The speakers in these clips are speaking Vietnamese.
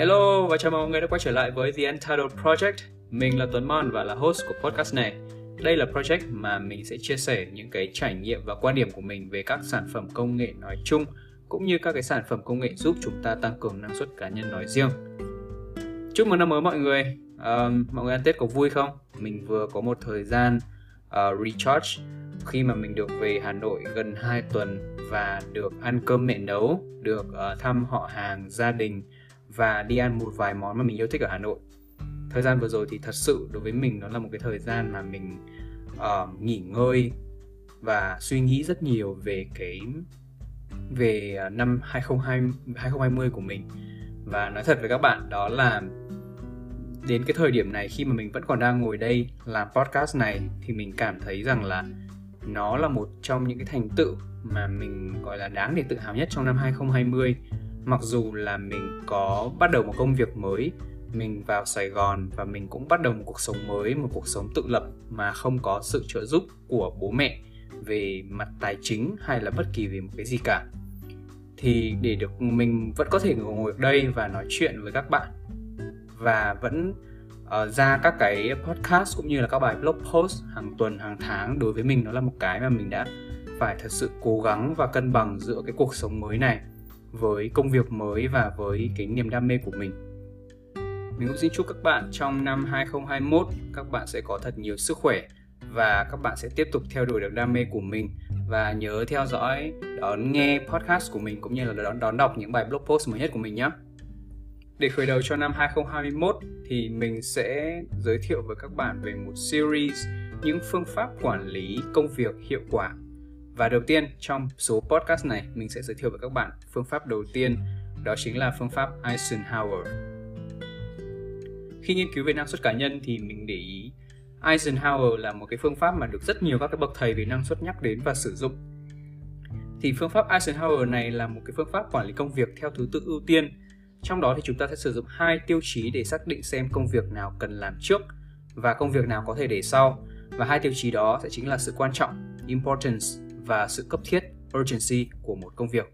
Hello và chào mừng mọi người đã quay trở lại với The Untitled Project. Mình là Tuấn Mon và là host của podcast này. Đây là project mà mình sẽ chia sẻ những cái trải nghiệm và quan điểm của mình về các sản phẩm công nghệ nói chung cũng như các cái sản phẩm công nghệ giúp chúng ta tăng cường năng suất cá nhân nói riêng. Chúc mừng năm mới mọi người. Um, mọi người ăn Tết có vui không? Mình vừa có một thời gian uh, recharge khi mà mình được về Hà Nội gần 2 tuần và được ăn cơm mẹ nấu, được uh, thăm họ hàng, gia đình và đi ăn một vài món mà mình yêu thích ở Hà Nội. Thời gian vừa rồi thì thật sự đối với mình nó là một cái thời gian mà mình uh, nghỉ ngơi và suy nghĩ rất nhiều về cái về ờ, năm 2020 2020 của mình. Và nói thật với các bạn đó là đến cái thời điểm này khi mà mình vẫn còn đang ngồi đây làm podcast này thì mình cảm thấy rằng là nó là một trong những cái thành tựu mà mình gọi là đáng để tự hào nhất trong năm 2020 mặc dù là mình có bắt đầu một công việc mới mình vào Sài Gòn và mình cũng bắt đầu một cuộc sống mới, một cuộc sống tự lập mà không có sự trợ giúp của bố mẹ về mặt tài chính hay là bất kỳ về một cái gì cả. Thì để được mình vẫn có thể ngồi ở đây và nói chuyện với các bạn và vẫn uh, ra các cái podcast cũng như là các bài blog post hàng tuần hàng tháng đối với mình nó là một cái mà mình đã phải thật sự cố gắng và cân bằng giữa cái cuộc sống mới này với công việc mới và với cái niềm đam mê của mình. Mình cũng xin chúc các bạn trong năm 2021 các bạn sẽ có thật nhiều sức khỏe và các bạn sẽ tiếp tục theo đuổi được đam mê của mình và nhớ theo dõi, đón nghe podcast của mình cũng như là đón đón đọc những bài blog post mới nhất của mình nhé. Để khởi đầu cho năm 2021 thì mình sẽ giới thiệu với các bạn về một series, những phương pháp quản lý công việc hiệu quả và đầu tiên trong số podcast này mình sẽ giới thiệu với các bạn phương pháp đầu tiên đó chính là phương pháp Eisenhower. Khi nghiên cứu về năng suất cá nhân thì mình để ý Eisenhower là một cái phương pháp mà được rất nhiều các cái bậc thầy về năng suất nhắc đến và sử dụng. Thì phương pháp Eisenhower này là một cái phương pháp quản lý công việc theo thứ tự ưu tiên. Trong đó thì chúng ta sẽ sử dụng hai tiêu chí để xác định xem công việc nào cần làm trước và công việc nào có thể để sau. Và hai tiêu chí đó sẽ chính là sự quan trọng, importance và sự cấp thiết urgency của một công việc.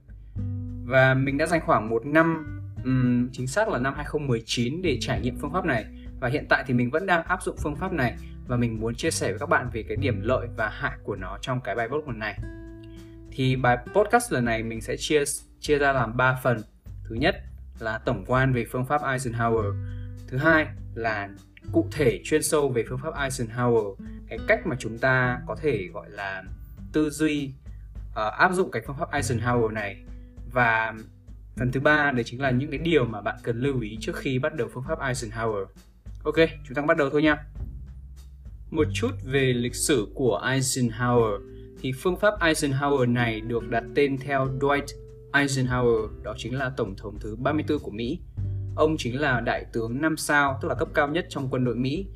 Và mình đã dành khoảng một năm um, chính xác là năm 2019 để trải nghiệm phương pháp này và hiện tại thì mình vẫn đang áp dụng phương pháp này và mình muốn chia sẻ với các bạn về cái điểm lợi và hại của nó trong cái bài podcast lần này. Thì bài podcast lần này mình sẽ chia chia ra làm 3 phần. Thứ nhất là tổng quan về phương pháp Eisenhower. Thứ hai là cụ thể chuyên sâu về phương pháp Eisenhower, cái cách mà chúng ta có thể gọi là tư duy uh, áp dụng cái phương pháp Eisenhower này và phần thứ ba đấy chính là những cái điều mà bạn cần lưu ý trước khi bắt đầu phương pháp Eisenhower. Ok, chúng ta bắt đầu thôi nha. Một chút về lịch sử của Eisenhower thì phương pháp Eisenhower này được đặt tên theo Dwight Eisenhower, đó chính là tổng thống thứ 34 của Mỹ. Ông chính là đại tướng 5 sao, tức là cấp cao nhất trong quân đội Mỹ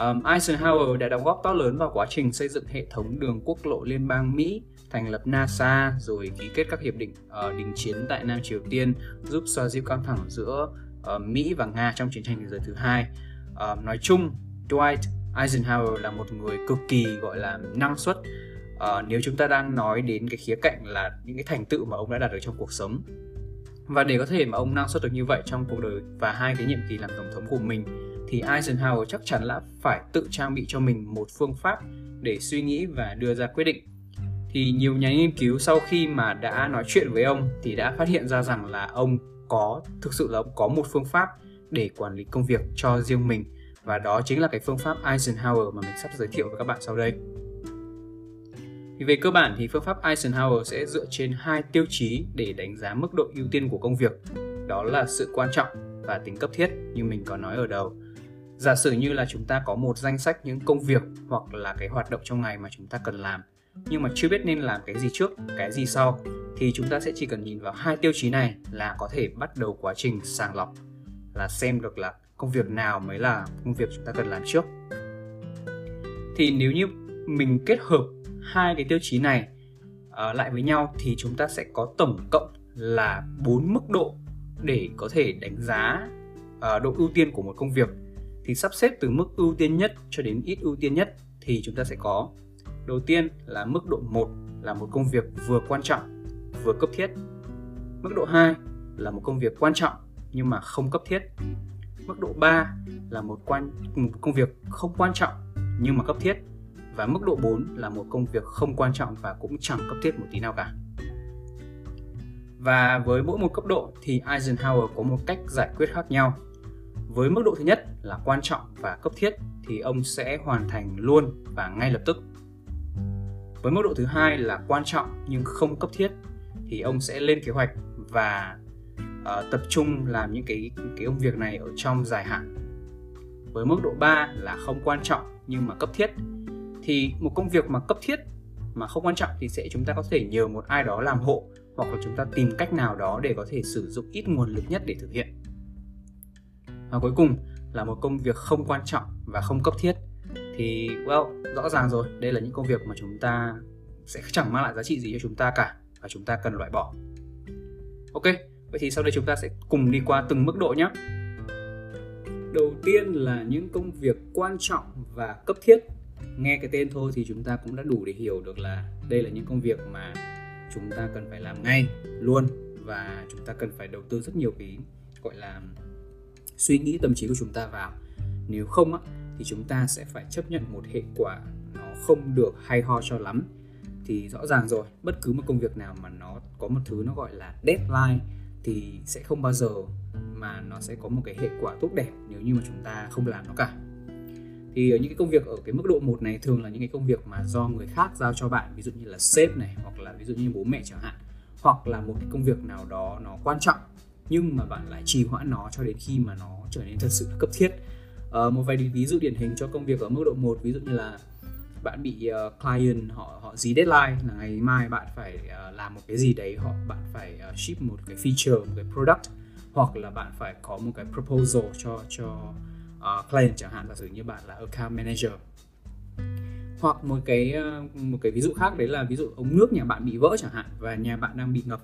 Um, Eisenhower đã đóng góp to lớn vào quá trình xây dựng hệ thống đường quốc lộ liên bang Mỹ, thành lập NASA, rồi ký kết các hiệp định uh, đình chiến tại Nam Triều Tiên, giúp xoa dịu căng thẳng giữa uh, Mỹ và Nga trong chiến tranh thế giới thứ hai. Uh, nói chung, Dwight Eisenhower là một người cực kỳ gọi là năng suất uh, nếu chúng ta đang nói đến cái khía cạnh là những cái thành tựu mà ông đã đạt được trong cuộc sống và để có thể mà ông năng suất được như vậy trong cuộc đời và hai cái nhiệm kỳ làm tổng thống của mình thì Eisenhower chắc chắn là phải tự trang bị cho mình một phương pháp để suy nghĩ và đưa ra quyết định. Thì nhiều nhà nghiên cứu sau khi mà đã nói chuyện với ông thì đã phát hiện ra rằng là ông có, thực sự là ông có một phương pháp để quản lý công việc cho riêng mình và đó chính là cái phương pháp Eisenhower mà mình sắp giới thiệu với các bạn sau đây. Thì về cơ bản thì phương pháp Eisenhower sẽ dựa trên hai tiêu chí để đánh giá mức độ ưu tiên của công việc. Đó là sự quan trọng và tính cấp thiết như mình có nói ở đầu giả sử như là chúng ta có một danh sách những công việc hoặc là cái hoạt động trong ngày mà chúng ta cần làm nhưng mà chưa biết nên làm cái gì trước cái gì sau thì chúng ta sẽ chỉ cần nhìn vào hai tiêu chí này là có thể bắt đầu quá trình sàng lọc là xem được là công việc nào mới là công việc chúng ta cần làm trước. Thì nếu như mình kết hợp hai cái tiêu chí này uh, lại với nhau thì chúng ta sẽ có tổng cộng là bốn mức độ để có thể đánh giá uh, độ ưu tiên của một công việc thì sắp xếp từ mức ưu tiên nhất cho đến ít ưu tiên nhất thì chúng ta sẽ có đầu tiên là mức độ 1 là một công việc vừa quan trọng, vừa cấp thiết mức độ 2 là một công việc quan trọng nhưng mà không cấp thiết mức độ 3 là một quan, một công việc không quan trọng nhưng mà cấp thiết và mức độ 4 là một công việc không quan trọng và cũng chẳng cấp thiết một tí nào cả. Và với mỗi một cấp độ thì Eisenhower có một cách giải quyết khác nhau. Với mức độ thứ nhất là quan trọng và cấp thiết thì ông sẽ hoàn thành luôn và ngay lập tức. Với mức độ thứ hai là quan trọng nhưng không cấp thiết thì ông sẽ lên kế hoạch và uh, tập trung làm những cái cái công việc này ở trong dài hạn. Với mức độ 3 là không quan trọng nhưng mà cấp thiết thì một công việc mà cấp thiết mà không quan trọng thì sẽ chúng ta có thể nhờ một ai đó làm hộ hoặc là chúng ta tìm cách nào đó để có thể sử dụng ít nguồn lực nhất để thực hiện. Và cuối cùng là một công việc không quan trọng và không cấp thiết. Thì, well, rõ ràng rồi, đây là những công việc mà chúng ta sẽ chẳng mang lại giá trị gì cho chúng ta cả và chúng ta cần loại bỏ. Ok, vậy thì sau đây chúng ta sẽ cùng đi qua từng mức độ nhé. Đầu tiên là những công việc quan trọng và cấp thiết. Nghe cái tên thôi thì chúng ta cũng đã đủ để hiểu được là đây là những công việc mà chúng ta cần phải làm ngay, luôn. Và chúng ta cần phải đầu tư rất nhiều cái, gọi là suy nghĩ tâm trí của chúng ta vào. Nếu không á, thì chúng ta sẽ phải chấp nhận một hệ quả nó không được hay ho cho lắm. Thì rõ ràng rồi, bất cứ một công việc nào mà nó có một thứ nó gọi là deadline thì sẽ không bao giờ mà nó sẽ có một cái hệ quả tốt đẹp nếu như mà chúng ta không làm nó cả. Thì ở những cái công việc ở cái mức độ một này thường là những cái công việc mà do người khác giao cho bạn, ví dụ như là sếp này, hoặc là ví dụ như bố mẹ chẳng hạn, hoặc là một cái công việc nào đó nó quan trọng nhưng mà bạn lại trì hoãn nó cho đến khi mà nó trở nên thật sự cấp thiết. Uh, một vài ví dụ điển hình cho công việc ở mức độ 1 ví dụ như là bạn bị uh, client họ họ dí deadline là ngày mai bạn phải uh, làm một cái gì đấy họ bạn phải uh, ship một cái feature một cái product hoặc là bạn phải có một cái proposal cho cho uh, client chẳng hạn giả sử như bạn là account manager. Hoặc một cái uh, một cái ví dụ khác đấy là ví dụ ống nước nhà bạn bị vỡ chẳng hạn và nhà bạn đang bị ngập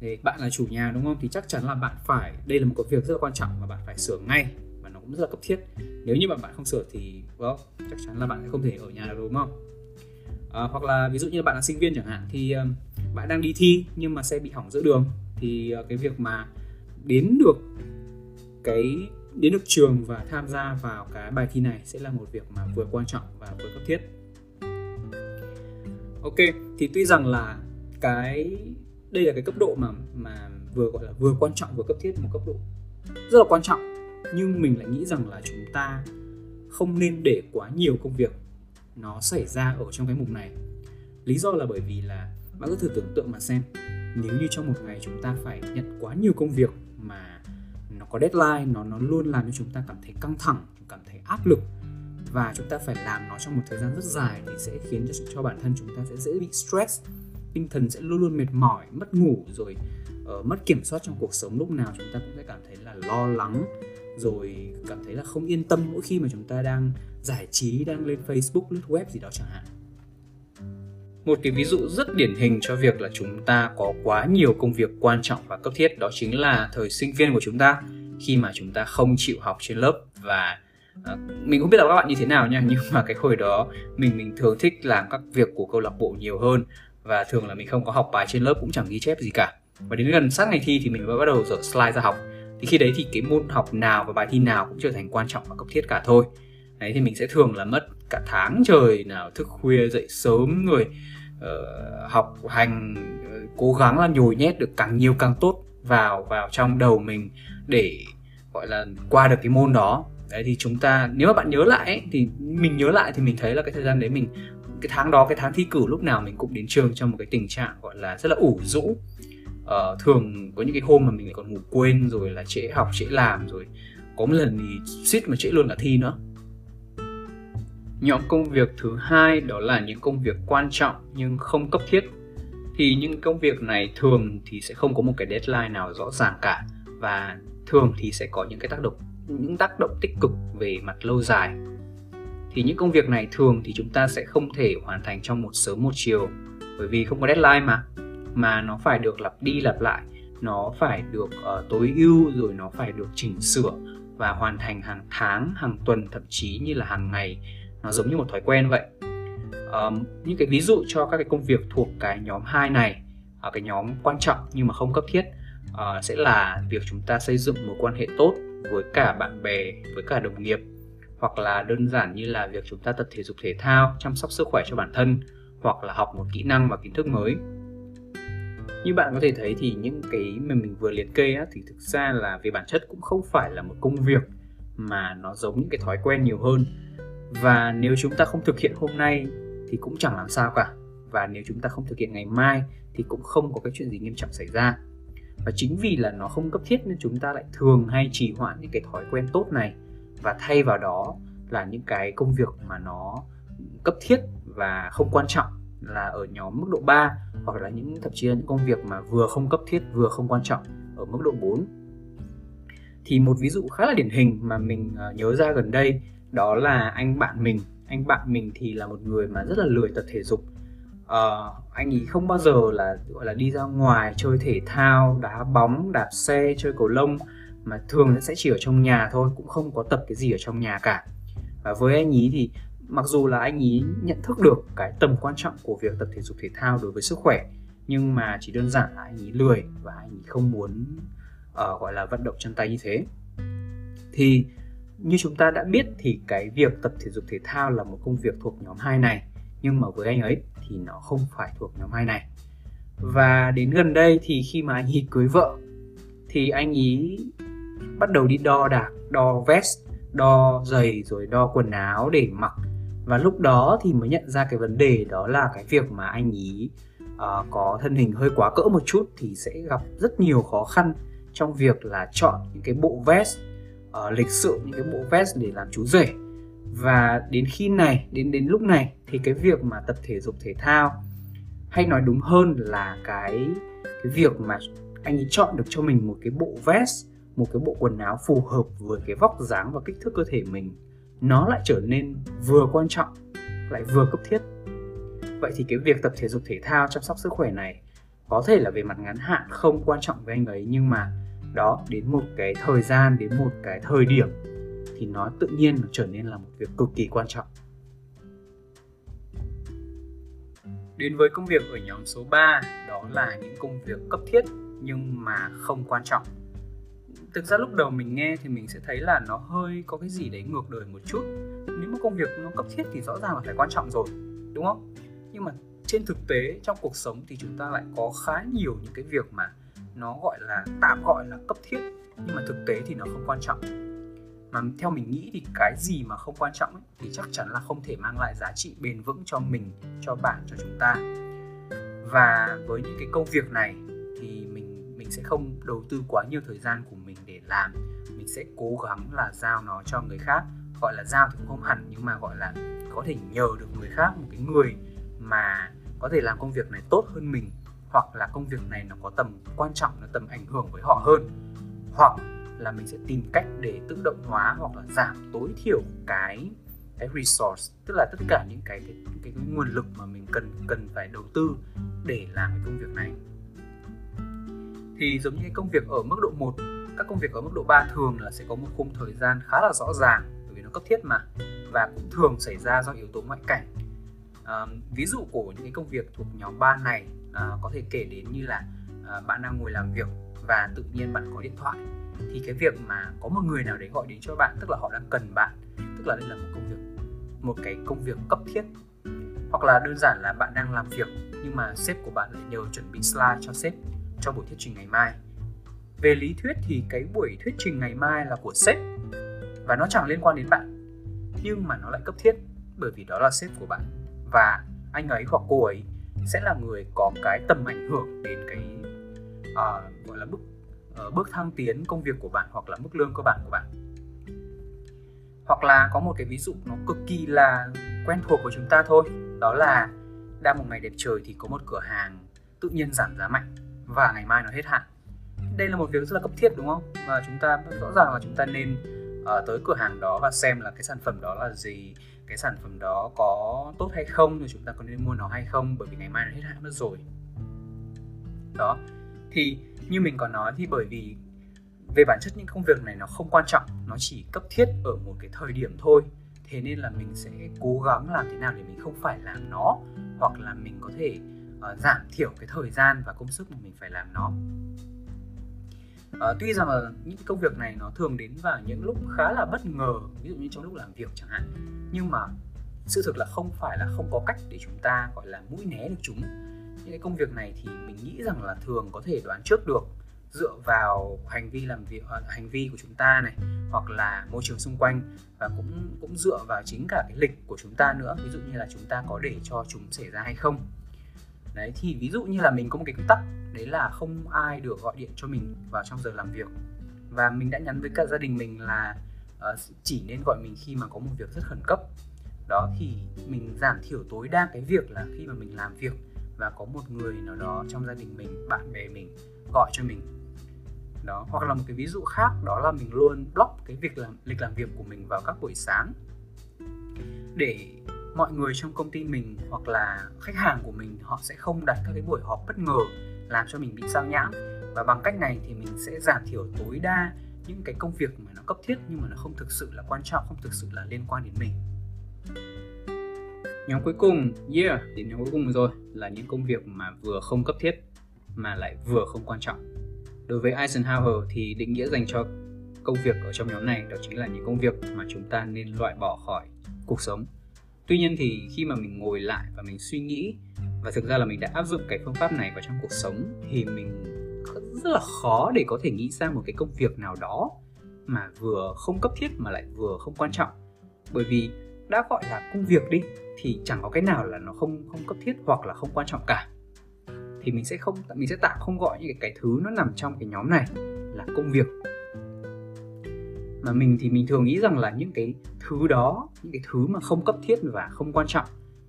thì bạn là chủ nhà đúng không? Thì chắc chắn là bạn phải đây là một công việc rất là quan trọng mà bạn phải sửa ngay và nó cũng rất là cấp thiết. Nếu như mà bạn không sửa thì well, chắc chắn là bạn sẽ không thể ở nhà được đúng không? À, hoặc là ví dụ như bạn là sinh viên chẳng hạn thì um, bạn đang đi thi nhưng mà xe bị hỏng giữa đường thì uh, cái việc mà đến được cái đến được trường và tham gia vào cái bài thi này sẽ là một việc mà vừa quan trọng và vừa cấp thiết. Ok thì tuy rằng là cái đây là cái cấp độ mà mà vừa gọi là vừa quan trọng vừa cấp thiết một cấp độ rất là quan trọng. Nhưng mình lại nghĩ rằng là chúng ta không nên để quá nhiều công việc nó xảy ra ở trong cái mục này. Lý do là bởi vì là bạn cứ thử tưởng tượng mà xem, nếu như trong một ngày chúng ta phải nhận quá nhiều công việc mà nó có deadline, nó nó luôn làm cho chúng ta cảm thấy căng thẳng, cảm thấy áp lực và chúng ta phải làm nó trong một thời gian rất dài thì sẽ khiến cho cho bản thân chúng ta sẽ dễ bị stress tinh thần sẽ luôn luôn mệt mỏi mất ngủ rồi uh, mất kiểm soát trong cuộc sống. Lúc nào chúng ta cũng sẽ cảm thấy là lo lắng rồi cảm thấy là không yên tâm mỗi khi mà chúng ta đang giải trí đang lên Facebook lướt web gì đó chẳng hạn. Một cái ví dụ rất điển hình cho việc là chúng ta có quá nhiều công việc quan trọng và cấp thiết đó chính là thời sinh viên của chúng ta. Khi mà chúng ta không chịu học trên lớp và à, mình không biết là các bạn như thế nào nha nhưng mà cái hồi đó mình mình thường thích làm các việc của câu lạc bộ nhiều hơn và thường là mình không có học bài trên lớp cũng chẳng ghi chép gì cả. Và đến gần sát ngày thi thì mình mới bắt đầu dở slide ra học. Thì khi đấy thì cái môn học nào và bài thi nào cũng trở thành quan trọng và cấp thiết cả thôi. Đấy thì mình sẽ thường là mất cả tháng trời nào thức khuya dậy sớm rồi uh, học hành uh, cố gắng là nhồi nhét được càng nhiều càng tốt vào vào trong đầu mình để gọi là qua được cái môn đó. Đấy thì chúng ta nếu mà bạn nhớ lại ấy, thì mình nhớ lại thì mình thấy là cái thời gian đấy mình cái tháng đó cái tháng thi cử lúc nào mình cũng đến trường trong một cái tình trạng gọi là rất là ủ rũ. Uh, thường có những cái hôm mà mình lại còn ngủ quên rồi là trễ học trễ làm rồi. Có một lần thì suýt mà trễ luôn cả thi nữa. Nhóm công việc thứ hai đó là những công việc quan trọng nhưng không cấp thiết. Thì những công việc này thường thì sẽ không có một cái deadline nào rõ ràng cả và thường thì sẽ có những cái tác động những tác động tích cực về mặt lâu dài thì những công việc này thường thì chúng ta sẽ không thể hoàn thành trong một sớm một chiều bởi vì không có deadline mà. Mà nó phải được lặp đi lặp lại nó phải được uh, tối ưu rồi nó phải được chỉnh sửa và hoàn thành hàng tháng hàng tuần thậm chí như là hàng ngày. Nó giống như một thói quen vậy. Um, những cái ví dụ cho các cái công việc thuộc cái nhóm 2 này ở cái nhóm quan trọng nhưng mà không cấp thiết uh, sẽ là việc chúng ta xây dựng mối quan hệ tốt với cả bạn bè với cả đồng nghiệp hoặc là đơn giản như là việc chúng ta tập thể dục thể thao chăm sóc sức khỏe cho bản thân hoặc là học một kỹ năng và kiến thức mới. Như bạn có thể thấy thì những cái mà mình vừa liệt kê á, thì thực ra là về bản chất cũng không phải là một công việc mà nó giống những cái thói quen nhiều hơn. Và nếu chúng ta không thực hiện hôm nay thì cũng chẳng làm sao cả. Và nếu chúng ta không thực hiện ngày mai thì cũng không có cái chuyện gì nghiêm trọng xảy ra. Và chính vì là nó không cấp thiết nên chúng ta lại thường hay trì hoãn những cái thói quen tốt này và thay vào đó là những cái công việc mà nó cấp thiết và không quan trọng là ở nhóm mức độ 3 hoặc là những thậm chí là những công việc mà vừa không cấp thiết vừa không quan trọng ở mức độ 4 thì một ví dụ khá là điển hình mà mình ờ, nhớ ra gần đây đó là anh bạn mình. Anh bạn mình thì là một người mà rất là lười tập thể dục. Uh, anh ấy không bao giờ là gọi là đi ra ngoài chơi thể thao đá bóng đạp xe chơi cầu lông mà thường sẽ chỉ ở trong nhà thôi cũng không có tập cái gì ở trong nhà cả. Và với anh ấy thì mặc dù là anh ấy nhận thức được cái tầm quan trọng của việc tập thể dục thể thao đối với sức khỏe nhưng mà chỉ đơn giản là anh ấy lười và anh ấy không muốn uh, gọi là vận động chân tay như thế. Thì như chúng ta đã biết thì cái việc tập thể dục thể thao là một công việc thuộc nhóm 2 này nhưng mà với anh ấy thì nó không phải thuộc nhóm 2 này. Và đến gần đây thì khi mà anh ấy cưới vợ thì anh ấy bắt đầu đi đo đạc đo vest đo giày rồi đo quần áo để mặc. Và lúc đó thì mới nhận ra cái vấn đề đó là cái việc mà anh ý uh, có thân hình hơi quá cỡ một chút thì sẽ gặp rất nhiều khó khăn trong việc là chọn những cái bộ vest uh, lịch sự những cái bộ vest để làm chú rể. Và đến khi này đến đến lúc này thì cái việc mà tập thể dục thể thao hay nói đúng hơn là cái cái việc mà anh ấy chọn được cho mình một cái bộ vest một cái bộ quần áo phù hợp với cái vóc dáng và kích thước cơ thể mình, nó lại trở nên vừa quan trọng, lại vừa cấp thiết. Vậy thì cái việc tập thể dục thể thao chăm sóc sức khỏe này có thể là về mặt ngắn hạn không quan trọng với anh ấy, nhưng mà đó, đến một cái thời gian, đến một cái thời điểm thì nó tự nhiên nó trở nên là một việc cực kỳ quan trọng. Đến với công việc ở nhóm số 3 đó là những công việc cấp thiết nhưng mà không quan trọng thực ra lúc đầu mình nghe thì mình sẽ thấy là nó hơi có cái gì đấy ngược đời một chút. Nếu mà công việc nó cấp thiết thì rõ ràng là phải quan trọng rồi đúng không? Nhưng mà trên thực tế trong cuộc sống thì chúng ta lại có khá nhiều những cái việc mà nó gọi là tạm gọi là cấp thiết nhưng mà thực tế thì nó không quan trọng. Mà theo mình nghĩ thì cái gì mà không quan trọng ấy, thì chắc chắn là không thể mang lại giá trị bền vững cho mình cho bạn cho chúng ta. Và với những cái công việc này thì mình mình sẽ không đầu tư quá nhiều thời gian của mình làm mình sẽ cố gắng là giao nó cho người khác. Gọi là giao thì cũng không hẳn nhưng mà gọi là có thể nhờ được người khác một cái người mà có thể làm công việc này tốt hơn mình hoặc là công việc này nó có tầm quan trọng nó tầm ảnh hưởng với họ hơn. Hoặc là mình sẽ tìm cách để tự động hóa hoặc là giảm tối thiểu cái cái resource tức là tất cả những cái cái, cái, cái nguồn lực mà mình cần cần phải đầu tư để làm cái công việc này. Thì giống như công việc ở mức độ 1 các công việc ở mức độ 3 thường là sẽ có một khung thời gian khá là rõ ràng bởi vì nó cấp thiết mà và cũng thường xảy ra do yếu tố ngoại cảnh. À, ví dụ của những cái công việc thuộc nhóm 3 này à, có thể kể đến như là à, bạn đang ngồi làm việc và tự nhiên bạn có điện thoại thì cái việc mà có một người nào đấy gọi đến cho bạn tức là họ đang cần bạn tức là đây là một công việc một cái công việc cấp thiết. Hoặc là đơn giản là bạn đang làm việc nhưng mà sếp của bạn lại nhờ chuẩn bị slide cho sếp cho buổi thuyết trình ngày mai về lý thuyết thì cái buổi thuyết trình ngày mai là của sếp và nó chẳng liên quan đến bạn nhưng mà nó lại cấp thiết bởi vì đó là sếp của bạn và anh ấy hoặc cô ấy sẽ là người có cái tầm ảnh hưởng đến cái uh, gọi là bước uh, ờ, bước thăng tiến công việc của bạn hoặc là mức lương cơ bản của bạn. Hoặc là có một cái ví dụ nó cực kỳ là quen thuộc của chúng ta thôi đó là đang một ngày đẹp trời thì có một cửa hàng tự nhiên giảm giá mạnh và ngày mai nó hết hạn đây là một việc rất là cấp thiết đúng không? Và chúng ta rõ ràng là chúng ta nên uh, tới cửa hàng đó và xem là cái sản phẩm đó là gì cái sản phẩm đó có tốt hay không rồi chúng ta có nên mua nó hay không bởi vì ngày mai nó hết hạn mất rồi. Đó. Thì như mình còn nói thì bởi vì về bản chất những công việc này nó không quan trọng nó chỉ cấp thiết ở một cái thời điểm thôi. Thế nên là mình sẽ cố gắng làm thế nào để mình không phải làm nó hoặc là mình có thể uh, giảm thiểu cái thời gian và công sức mà mình phải làm nó. À, tuy rằng là những công việc này nó thường đến vào những lúc khá là bất ngờ ví dụ như trong lúc làm việc chẳng hạn. Nhưng mà sự thực là không phải là không có cách để chúng ta gọi là mũi né được chúng. Những cái công việc này thì mình nghĩ rằng là thường có thể đoán trước được dựa vào hành vi làm việc hành vi của chúng ta này hoặc là môi trường xung quanh. Và cũng cũng dựa vào chính cả cái lịch của chúng ta nữa ví dụ như là chúng ta có để cho chúng xảy ra hay không đấy thì ví dụ như là mình có một cái quy tắc đấy là không ai được gọi điện cho mình vào trong giờ làm việc. Và mình đã nhắn với cả gia đình mình là uh, chỉ nên gọi mình khi mà có một việc rất khẩn cấp. Đó thì mình giảm thiểu tối đa cái việc là khi mà mình làm việc và có một người nào đó trong gia đình mình bạn bè mình gọi cho mình. Đó hoặc là một cái ví dụ khác đó là mình luôn block cái việc làm lịch làm việc của mình vào các buổi sáng. Để mọi người trong công ty mình hoặc là khách hàng của mình, họ sẽ không đặt các cái buổi họp bất ngờ làm cho mình bị sao nhãng. Và bằng cách này thì mình sẽ giảm thiểu tối đa những cái công việc mà nó cấp thiết nhưng mà nó không thực sự là quan trọng, không thực sự là liên quan đến mình. Nhóm cuối cùng, yeah đến nhóm cuối cùng rồi là những công việc mà vừa không cấp thiết mà lại vừa không quan trọng. Đối với Eisenhower thì định nghĩa dành cho công việc ở trong nhóm này đó chính là những công việc mà chúng ta nên loại bỏ khỏi cuộc sống tuy nhiên thì khi mà mình ngồi lại và mình suy nghĩ và thực ra là mình đã áp dụng cái phương pháp này vào trong cuộc sống thì mình rất là khó để có thể nghĩ ra một cái công việc nào đó mà vừa không cấp thiết mà lại vừa không quan trọng. Bởi vì đã gọi là công việc đi thì chẳng có cái nào là nó không không cấp thiết hoặc là không quan trọng cả. Thì mình sẽ không mình sẽ tạm không gọi những cái, cái thứ nó nằm trong cái nhóm này là công việc mà mình thì mình thường nghĩ rằng là những cái thứ đó những cái thứ mà không cấp thiết và không quan trọng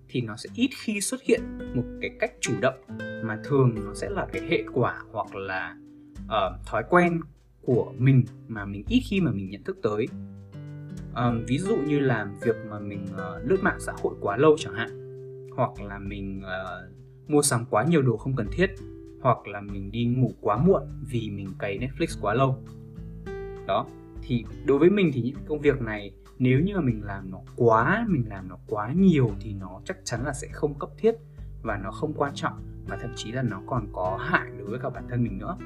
thì nó sẽ ít khi xuất hiện một cái cách chủ động mà thường nó sẽ là cái hệ quả hoặc là uh, thói quen của mình mà mình ít khi mà mình nhận thức tới. Um, ví dụ như là việc mà mình uh, lướt mạng xã hội quá lâu chẳng hạn hoặc là mình uh, mua sắm quá nhiều đồ không cần thiết hoặc là mình đi ngủ quá muộn vì mình cày Netflix quá lâu. Đó thì đối với mình thì những công việc này nếu như mà mình làm nó quá mình làm nó quá nhiều thì nó chắc chắn là sẽ không cấp thiết và nó không quan trọng và thậm chí là nó còn có hại đối với cả bản thân mình nữa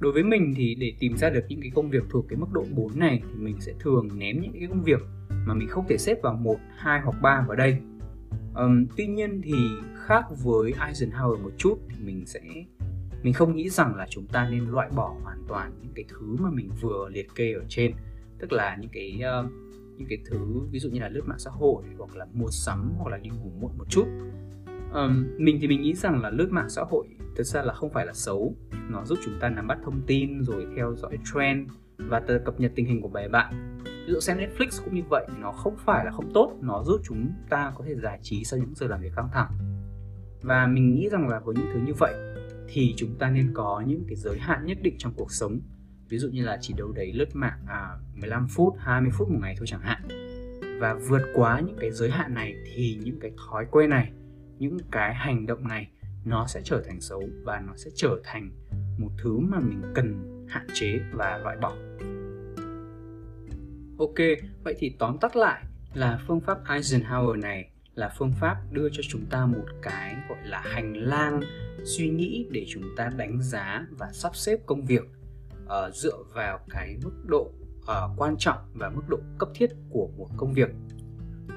đối với mình thì để tìm ra được những cái công việc thuộc cái mức độ 4 này thì mình sẽ thường ném những cái công việc mà mình không thể xếp vào một, hai hoặc ba vào đây. Um, tuy nhiên thì khác với Eisenhower một chút thì mình sẽ mình không nghĩ rằng là chúng ta nên loại bỏ hoàn toàn những cái thứ mà mình vừa liệt kê ở trên. Tức là những cái uh, những cái thứ ví dụ như là lướt mạng xã hội hoặc là mua sắm hoặc là đi ngủ muộn một chút. Um, mình thì mình nghĩ rằng là lướt mạng xã hội thực ra là không phải là xấu. Nó giúp chúng ta nắm bắt thông tin rồi theo dõi trend và cập nhật tình hình của bè bạn. Ví dụ xem Netflix cũng như vậy nó không phải là không tốt. Nó giúp chúng ta có thể giải trí sau những giờ làm việc căng thẳng. Và mình nghĩ rằng là với những thứ như vậy thì chúng ta nên có những cái giới hạn nhất định trong cuộc sống. Ví dụ như là chỉ đâu đấy lướt mạng à, 15 phút 20 phút một ngày thôi chẳng hạn. Và vượt quá những cái giới hạn này thì những cái thói quen này những cái hành động này nó sẽ trở thành xấu và nó sẽ trở thành một thứ mà mình cần hạn chế và loại bỏ. Ok vậy thì tóm tắt lại là phương pháp Eisenhower này là phương pháp đưa cho chúng ta một cái gọi là hành lang suy nghĩ để chúng ta đánh giá và sắp xếp công việc uh, dựa vào cái mức độ uh, quan trọng và mức độ cấp thiết của một công việc.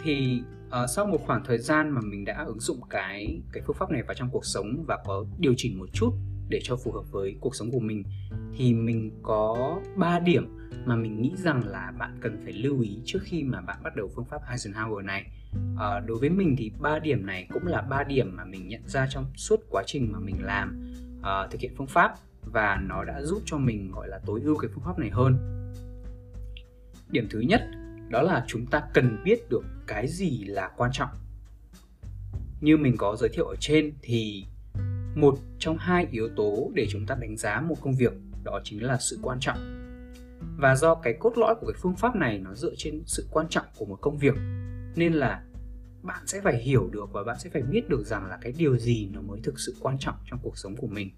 Thì uh, sau một khoảng thời gian mà mình đã ứng dụng cái cái phương pháp này vào trong cuộc sống và có điều chỉnh một chút để cho phù hợp với cuộc sống của mình thì mình có 3 điểm mà mình nghĩ rằng là bạn cần phải lưu ý trước khi mà bạn bắt đầu phương pháp Eisenhower này. À, đối với mình thì ba điểm này cũng là ba điểm mà mình nhận ra trong suốt quá trình mà mình làm uh, thực hiện phương pháp và nó đã giúp cho mình gọi là tối ưu cái phương pháp này hơn điểm thứ nhất đó là chúng ta cần biết được cái gì là quan trọng như mình có giới thiệu ở trên thì một trong hai yếu tố để chúng ta đánh giá một công việc, đó chính là sự quan trọng. Và do cái cốt lõi của cái phương pháp này nó dựa trên sự quan trọng của một công việc, nên là bạn sẽ phải hiểu được và bạn sẽ phải biết được rằng là cái điều gì nó mới thực sự quan trọng trong cuộc sống của mình.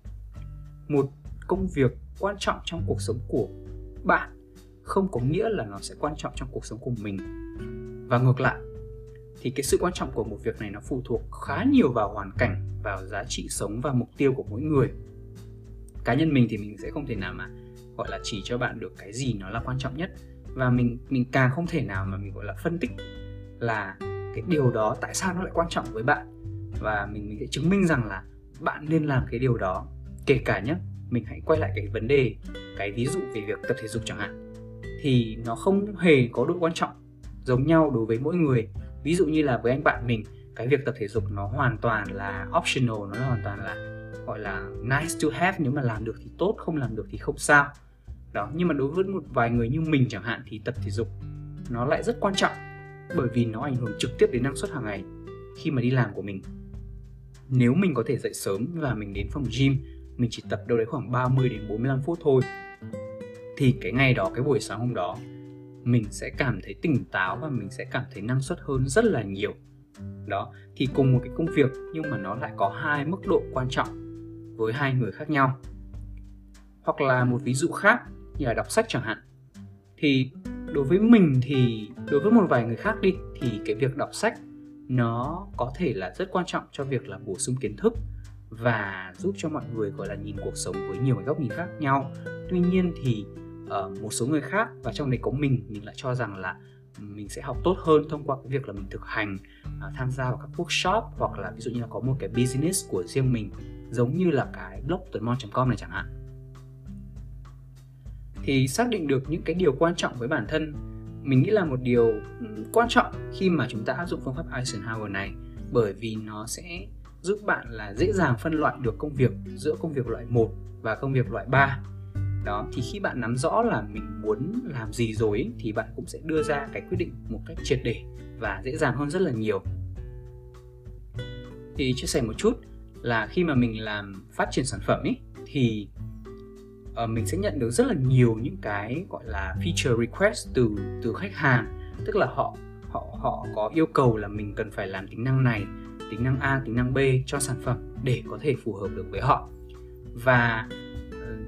Một công việc quan trọng trong cuộc sống của bạn không có nghĩa là nó sẽ quan trọng trong cuộc sống của mình. Và ngược lại thì cái sự quan trọng của một việc này nó phụ thuộc khá nhiều vào hoàn cảnh, vào giá trị sống và mục tiêu của mỗi người. Cá nhân mình thì mình sẽ không thể nào mà, gọi là, chỉ cho bạn được cái gì nó là quan trọng nhất. Và mình mình càng không thể nào mà mình, gọi là, phân tích là cái điều đó tại sao nó lại quan trọng với bạn. Và mình mình sẽ chứng minh rằng là bạn nên làm cái điều đó. Kể cả nhé mình hãy quay lại cái vấn đề, cái ví dụ về việc tập thể dục chẳng hạn. Thì nó không hề có độ quan trọng giống nhau đối với mỗi người ví dụ như là với anh bạn mình, cái việc tập thể dục nó hoàn toàn là optional, nó hoàn toàn là, gọi là nice to have, nếu mà làm được thì tốt, không làm được thì không sao. Đó, nhưng mà đối với một vài người như mình chẳng hạn thì tập thể dục nó lại rất quan trọng, bởi vì nó ảnh hưởng trực tiếp đến năng suất hàng ngày khi mà đi làm của mình. Nếu mình có thể dậy sớm và mình đến phòng gym, mình chỉ tập đâu đấy khoảng 30 đến 45 phút thôi, thì cái ngày đó, cái buổi sáng hôm đó mình sẽ cảm thấy tỉnh táo và mình sẽ cảm thấy năng suất hơn rất là nhiều. Đó, thì cùng một cái công việc nhưng mà nó lại có hai mức độ quan trọng với hai người khác nhau. Hoặc là một ví dụ khác, như là đọc sách chẳng hạn. Thì đối với mình thì, đối với một vài người khác đi, thì cái việc đọc sách nó có thể là rất quan trọng cho việc là bổ sung kiến thức và giúp cho mọi người, gọi là, nhìn cuộc sống với nhiều cái góc nhìn khác nhau. Tuy nhiên thì uh, một số người khác và trong đấy có mình mình lại cho rằng là mình sẽ học tốt hơn thông qua cái việc là mình thực hành uh, tham gia vào các workshop hoặc là ví dụ như là có một cái business của riêng mình giống như là cái blog tuần.com này chẳng hạn. Thì xác định được những cái điều quan trọng với bản thân mình nghĩ là một điều ừ, quan trọng khi mà chúng ta áp dụng phương pháp Eisenhower này bởi vì nó sẽ giúp bạn là dễ dàng phân loại được công việc giữa công việc loại 1 và công việc loại 3 đó thì khi bạn nắm rõ là mình muốn làm gì rồi ấy, thì bạn cũng sẽ đưa ra cái quyết định một cách triệt để và dễ dàng hơn rất là nhiều. Thì chia sẻ một chút là khi mà mình làm phát triển sản phẩm ấy thì uh, mình sẽ nhận được rất là nhiều những cái gọi là feature request từ từ khách hàng. Tức là họ họ họ có yêu cầu là mình cần phải làm tính năng này tính năng A tính năng B cho sản phẩm để có thể phù hợp được với họ. Và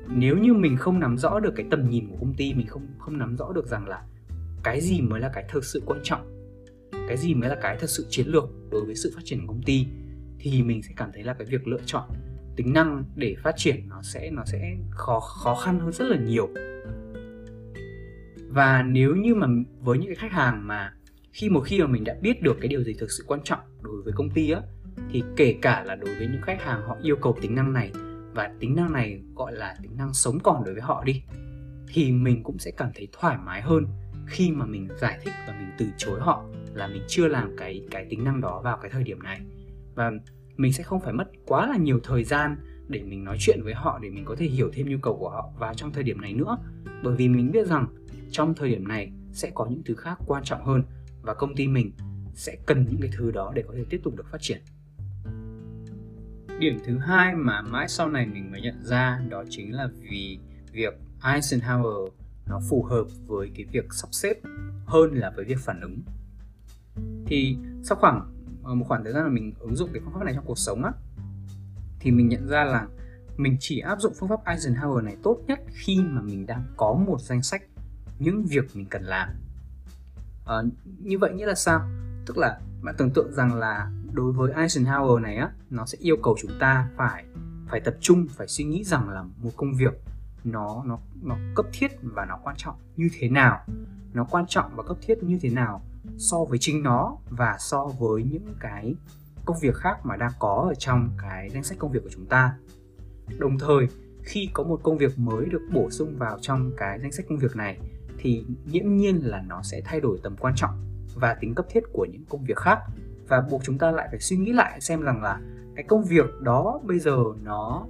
nếu như mình không nắm rõ được cái tầm nhìn của công ty, mình không không nắm rõ được rằng là cái gì mới là cái thực sự quan trọng, cái gì mới là cái thật sự chiến lược đối với sự phát triển của công ty, thì mình sẽ cảm thấy là cái việc lựa chọn tính năng để phát triển nó sẽ nó sẽ khó khó khăn hơn rất là nhiều. Và nếu như mà với những cái khách hàng mà khi một khi mà mình đã biết được cái điều gì thực sự quan trọng đối với công ty á, thì kể cả là đối với những khách hàng họ yêu cầu tính năng này và tính năng này gọi là tính năng sống còn đối với họ đi. Thì mình cũng sẽ cảm thấy thoải mái hơn khi mà mình giải thích và mình từ chối họ là mình chưa làm cái cái tính năng đó vào cái thời điểm này. Và mình sẽ không phải mất quá là nhiều thời gian để mình nói chuyện với họ để mình có thể hiểu thêm nhu cầu của họ và trong thời điểm này nữa. Bởi vì mình biết rằng trong thời điểm này sẽ có những thứ khác quan trọng hơn và công ty mình sẽ cần những cái thứ đó để có thể tiếp tục được phát triển điểm thứ hai mà mãi sau này mình mới nhận ra đó chính là vì việc Eisenhower nó phù hợp với cái việc sắp xếp hơn là với việc phản ứng. Thì sau khoảng ờ, một khoảng thời gian mà mình ứng dụng cái phương pháp này trong cuộc sống á thì mình nhận ra là mình chỉ áp dụng phương pháp Eisenhower này tốt nhất khi mà mình đang có một danh sách những việc mình cần làm. À, như vậy nghĩa là sao? Tức là bạn tưởng tượng rằng là đối với Eisenhower này á, nó sẽ yêu cầu chúng ta phải phải tập trung, phải suy nghĩ rằng là một công việc nó nó nó cấp thiết và nó quan trọng như thế nào. Nó quan trọng và cấp thiết như thế nào so với chính nó và so với những cái công việc khác mà đang có ở trong cái danh sách công việc của chúng ta. Đồng thời, khi có một công việc mới được bổ sung vào trong cái danh sách công việc này, thì nghiễm nhiên là nó sẽ thay đổi tầm quan trọng và tính cấp thiết của những công việc khác. Và buộc chúng ta lại phải suy nghĩ lại xem rằng là cái công việc đó bây giờ nó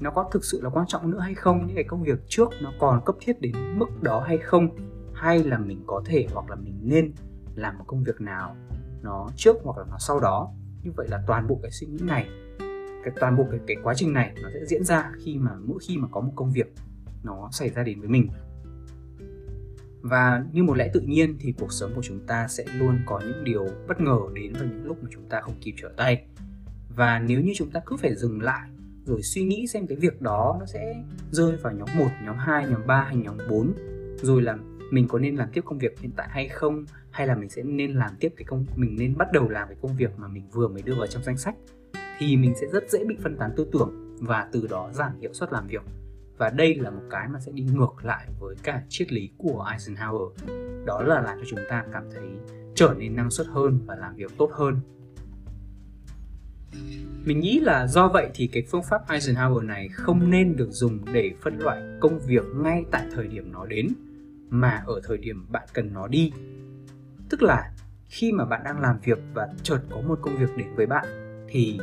nó có thực sự là quan trọng nữa hay không những cái công việc trước nó còn cấp thiết đến mức đó hay không hay là mình có thể hoặc là mình nên làm một công việc nào nó trước hoặc là nó sau đó. Như vậy là toàn bộ cái suy nghĩ này cái toàn bộ cái, cái quá trình này nó sẽ diễn ra khi mà mỗi khi mà có một công việc nó xảy ra đến với mình và như một lẽ tự nhiên thì cuộc sống của chúng ta sẽ luôn có những điều bất ngờ đến vào những lúc mà chúng ta không kịp trở tay. Và nếu như chúng ta cứ phải dừng lại rồi suy nghĩ xem cái việc đó nó sẽ rơi vào nhóm 1, nhóm 2, nhóm 3 hay nhóm 4 rồi là mình có nên làm tiếp công việc hiện tại hay không hay là mình sẽ nên làm tiếp cái công mình nên bắt đầu làm cái công việc mà mình vừa mới đưa vào trong danh sách thì mình sẽ rất dễ bị phân tán tư tưởng và từ đó giảm hiệu suất làm việc và đây là một cái mà sẽ đi ngược lại với cả triết lý của Eisenhower. Đó là làm cho chúng ta cảm thấy trở nên năng suất hơn và làm việc tốt hơn. Mình nghĩ là do vậy thì cái phương pháp Eisenhower này không nên được dùng để phân loại công việc ngay tại thời điểm nó đến, mà ở thời điểm bạn cần nó đi. Tức là khi mà bạn đang làm việc và chợt có một công việc đến với bạn, thì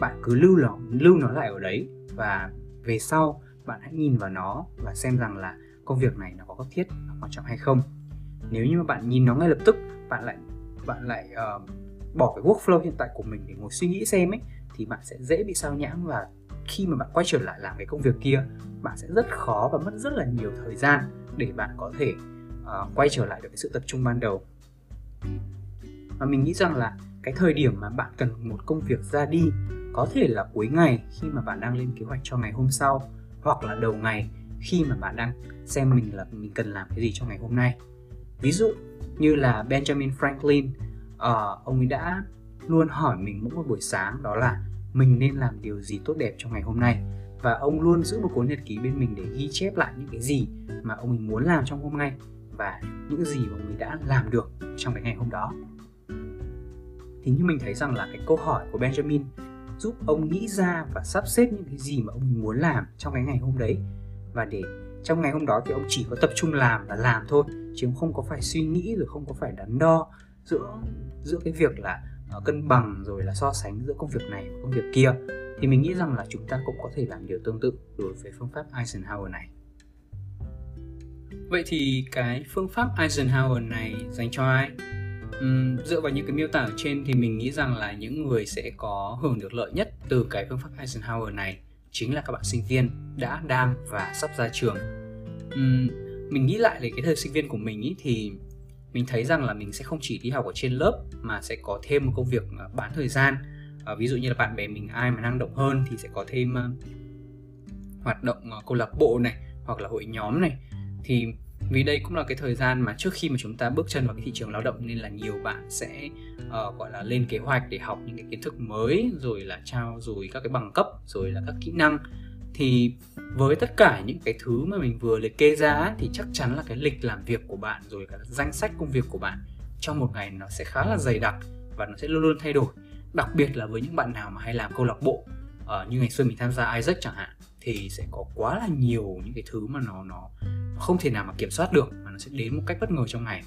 bạn cứ lưu nó lưu nó lại ở đấy và về sau bạn hãy nhìn vào nó và xem rằng là công việc này nó có cấp thiết và quan trọng hay không. Nếu như mà bạn nhìn nó ngay lập tức bạn lại bạn lại uh, bỏ cái workflow hiện tại của mình để ngồi suy nghĩ xem ấy thì bạn sẽ dễ bị sao nhãng và khi mà bạn quay trở lại làm cái công việc kia bạn sẽ rất khó và mất rất là nhiều thời gian để bạn có thể uh, quay trở lại được cái sự tập trung ban đầu. Và mình nghĩ rằng là cái thời điểm mà bạn cần một công việc ra đi có thể là cuối ngày khi mà bạn đang lên kế hoạch cho ngày hôm sau hoặc là đầu ngày khi mà bạn đang xem mình là mình cần làm cái gì cho ngày hôm nay. Ví dụ như là Benjamin Franklin uh, ông ấy đã luôn hỏi mình mỗi một buổi sáng đó là mình nên làm điều gì tốt đẹp trong ngày hôm nay? Và ông luôn giữ một cuốn nhật ký bên mình để ghi chép lại những cái gì mà ông mình muốn làm trong hôm nay và những gì mà mình đã làm được trong cái ngày hôm đó. Thì như mình thấy rằng là cái câu hỏi của Benjamin giúp ông nghĩ ra và sắp xếp những cái gì mà ông muốn làm trong cái ngày hôm đấy và để trong ngày hôm đó thì ông chỉ có tập trung làm và làm thôi chứ ông không có phải suy nghĩ rồi không có phải đắn đo giữa giữa cái việc là uh, cân bằng rồi là so sánh giữa công việc này và công việc kia thì mình nghĩ rằng là chúng ta cũng có thể làm điều tương tự đối với phương pháp Eisenhower này. Vậy thì cái phương pháp Eisenhower này dành cho ai? Uhm, dựa vào những cái miêu tả ở trên thì mình nghĩ rằng là những người sẽ có hưởng được lợi nhất từ cái phương pháp Eisenhower này chính là các bạn sinh viên đã đang và sắp ra trường. Uhm, mình nghĩ lại về cái thời sinh viên của mình ý, thì mình thấy rằng là mình sẽ không chỉ đi học ở trên lớp mà sẽ có thêm một công việc ờ, bán thời gian à, ví dụ như là bạn bè mình ai mà năng động hơn thì sẽ có thêm uh, hoạt động uh, câu lạc bộ này hoặc là hội nhóm này thì vì đây cũng là cái thời gian mà trước khi mà chúng ta bước chân vào cái thị trường lao động nên là nhiều bạn sẽ uh, gọi là lên kế hoạch để học những cái kiến thức mới rồi là trao dồi các cái bằng cấp rồi là các kỹ năng. Thì với tất cả những cái thứ mà mình vừa liệt kê ra thì chắc chắn là cái lịch làm việc của bạn rồi cả danh sách công việc của bạn trong một ngày nó sẽ khá là dày đặc và nó sẽ luôn luôn thay đổi. Đặc biệt là với những bạn nào mà hay làm câu lạc bộ uh, như ngày xưa mình tham gia Isaac chẳng hạn thì sẽ có quá là nhiều những cái thứ mà nó nó không thể nào mà kiểm soát được mà nó sẽ đến một cách bất ngờ trong ngày.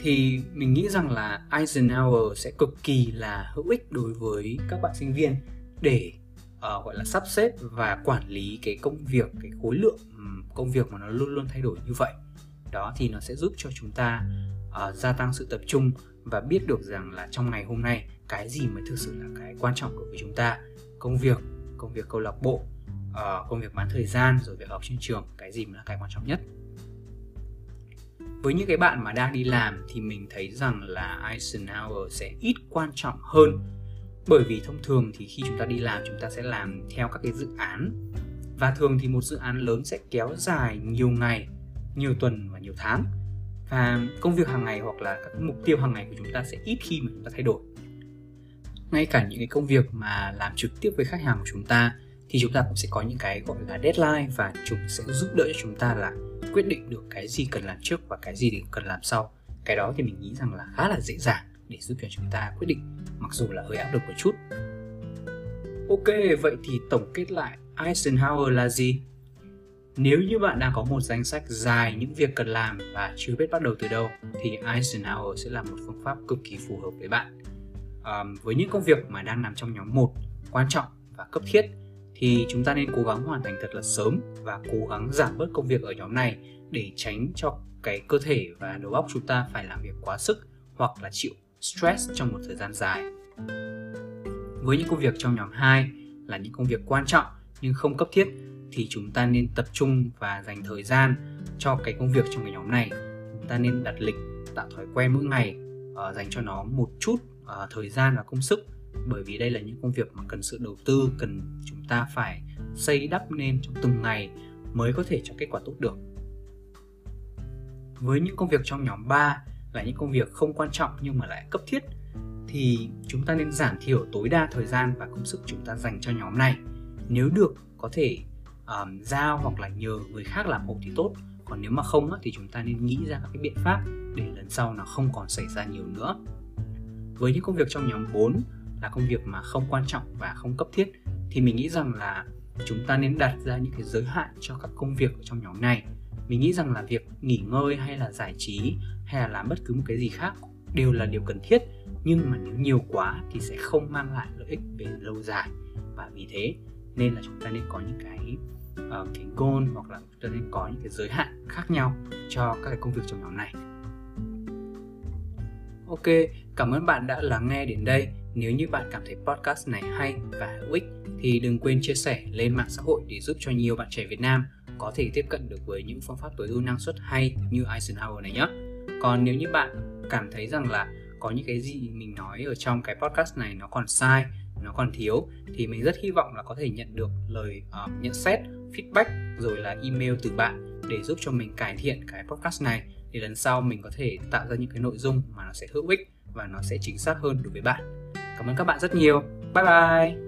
Thì mình nghĩ rằng là Eisenhower sẽ cực kỳ là hữu ích đối với các bạn sinh viên để uh, gọi là sắp xếp và quản lý cái công việc cái khối lượng công việc mà nó luôn luôn thay đổi như vậy. Đó thì nó sẽ giúp cho chúng ta uh, gia tăng sự tập trung và biết được rằng là trong ngày hôm nay cái gì mới thực sự là cái quan trọng đối với chúng ta. Công việc công việc câu lạc bộ uh, công việc bán thời gian rồi việc học trên trường cái gì là cái quan trọng nhất. Với những cái bạn mà đang đi làm thì mình thấy rằng là Eisenhower sẽ ít quan trọng hơn. Bởi vì thông thường thì khi chúng ta đi làm chúng ta sẽ làm theo các cái dự án. Và thường thì một dự án lớn sẽ kéo dài nhiều ngày nhiều tuần và nhiều tháng. Và công việc hàng ngày hoặc là các mục tiêu hàng ngày của chúng ta sẽ ít khi mà chúng ta thay đổi. Ngay cả những cái công việc mà làm trực tiếp với khách hàng của chúng ta thì chúng ta cũng sẽ có những cái gọi là deadline và chúng sẽ giúp đỡ cho chúng ta là quyết định được cái gì cần làm trước và cái gì thì cần làm sau. Cái đó thì mình nghĩ rằng là khá là dễ dàng để giúp cho chúng ta quyết định mặc dù là hơi áp lực một chút. Ok vậy thì tổng kết lại Eisenhower là gì? Nếu như bạn đang có một danh sách dài những việc cần làm và chưa biết bắt đầu từ đâu thì Eisenhower sẽ là một phương pháp cực kỳ phù hợp với bạn. À, với những công việc mà đang nằm trong nhóm 1 quan trọng và cấp thiết thì chúng ta nên cố gắng hoàn thành thật là sớm và cố gắng giảm bớt công việc ở nhóm này để tránh cho cái cơ thể và đầu óc chúng ta phải làm việc quá sức hoặc là chịu stress trong một thời gian dài. Với những công việc trong nhóm 2 là những công việc quan trọng nhưng không cấp thiết thì chúng ta nên tập trung và dành thời gian cho cái công việc trong cái nhóm này. Chúng ta nên đặt lịch tạo thói quen mỗi ngày uh, dành cho nó một chút uh, thời gian và công sức bởi vì đây là những công việc mà cần sự đầu tư cần chúng ta phải xây đắp nên trong từng ngày mới có thể cho kết quả tốt được. Với những công việc trong nhóm 3 là những công việc không quan trọng nhưng mà lại cấp thiết thì chúng ta nên giảm thiểu tối đa thời gian và công sức chúng ta dành cho nhóm này. Nếu được có thể um, giao hoặc là nhờ người khác làm hộ thì tốt. Còn nếu mà không thì chúng ta nên nghĩ ra các cái biện pháp để lần sau nó không còn xảy ra nhiều nữa. Với những công việc trong nhóm 4 là công việc mà không quan trọng và không cấp thiết thì mình nghĩ rằng là chúng ta nên đặt ra những cái giới hạn cho các công việc ở trong nhóm này. Mình nghĩ rằng là việc nghỉ ngơi hay là giải trí hay là làm bất cứ một cái gì khác đều là điều cần thiết nhưng mà nếu nhiều quá thì sẽ không mang lại lợi ích về lâu dài. Và vì thế nên là chúng ta nên có những cái uh, cái goal hoặc là chúng ta nên có những cái giới hạn khác nhau cho các cái công việc trong nhóm này. Ok, cảm ơn bạn đã lắng nghe đến đây. Nếu như bạn cảm thấy podcast này hay và hữu ích thì đừng quên chia sẻ lên mạng xã hội để giúp cho nhiều bạn trẻ Việt Nam có thể tiếp cận được với những phương pháp tối ưu năng suất hay như Eisenhower này nhé. Còn nếu như bạn cảm thấy rằng là có những cái gì mình nói ở trong cái podcast này nó còn sai, nó còn thiếu thì mình rất hy vọng là có thể nhận được lời uh, nhận xét, feedback rồi là email từ bạn để giúp cho mình cải thiện cái podcast này để lần sau mình có thể tạo ra những cái nội dung mà nó sẽ hữu ích và nó sẽ chính xác hơn đối với bạn. Cảm ơn các bạn rất nhiều. Bye bye.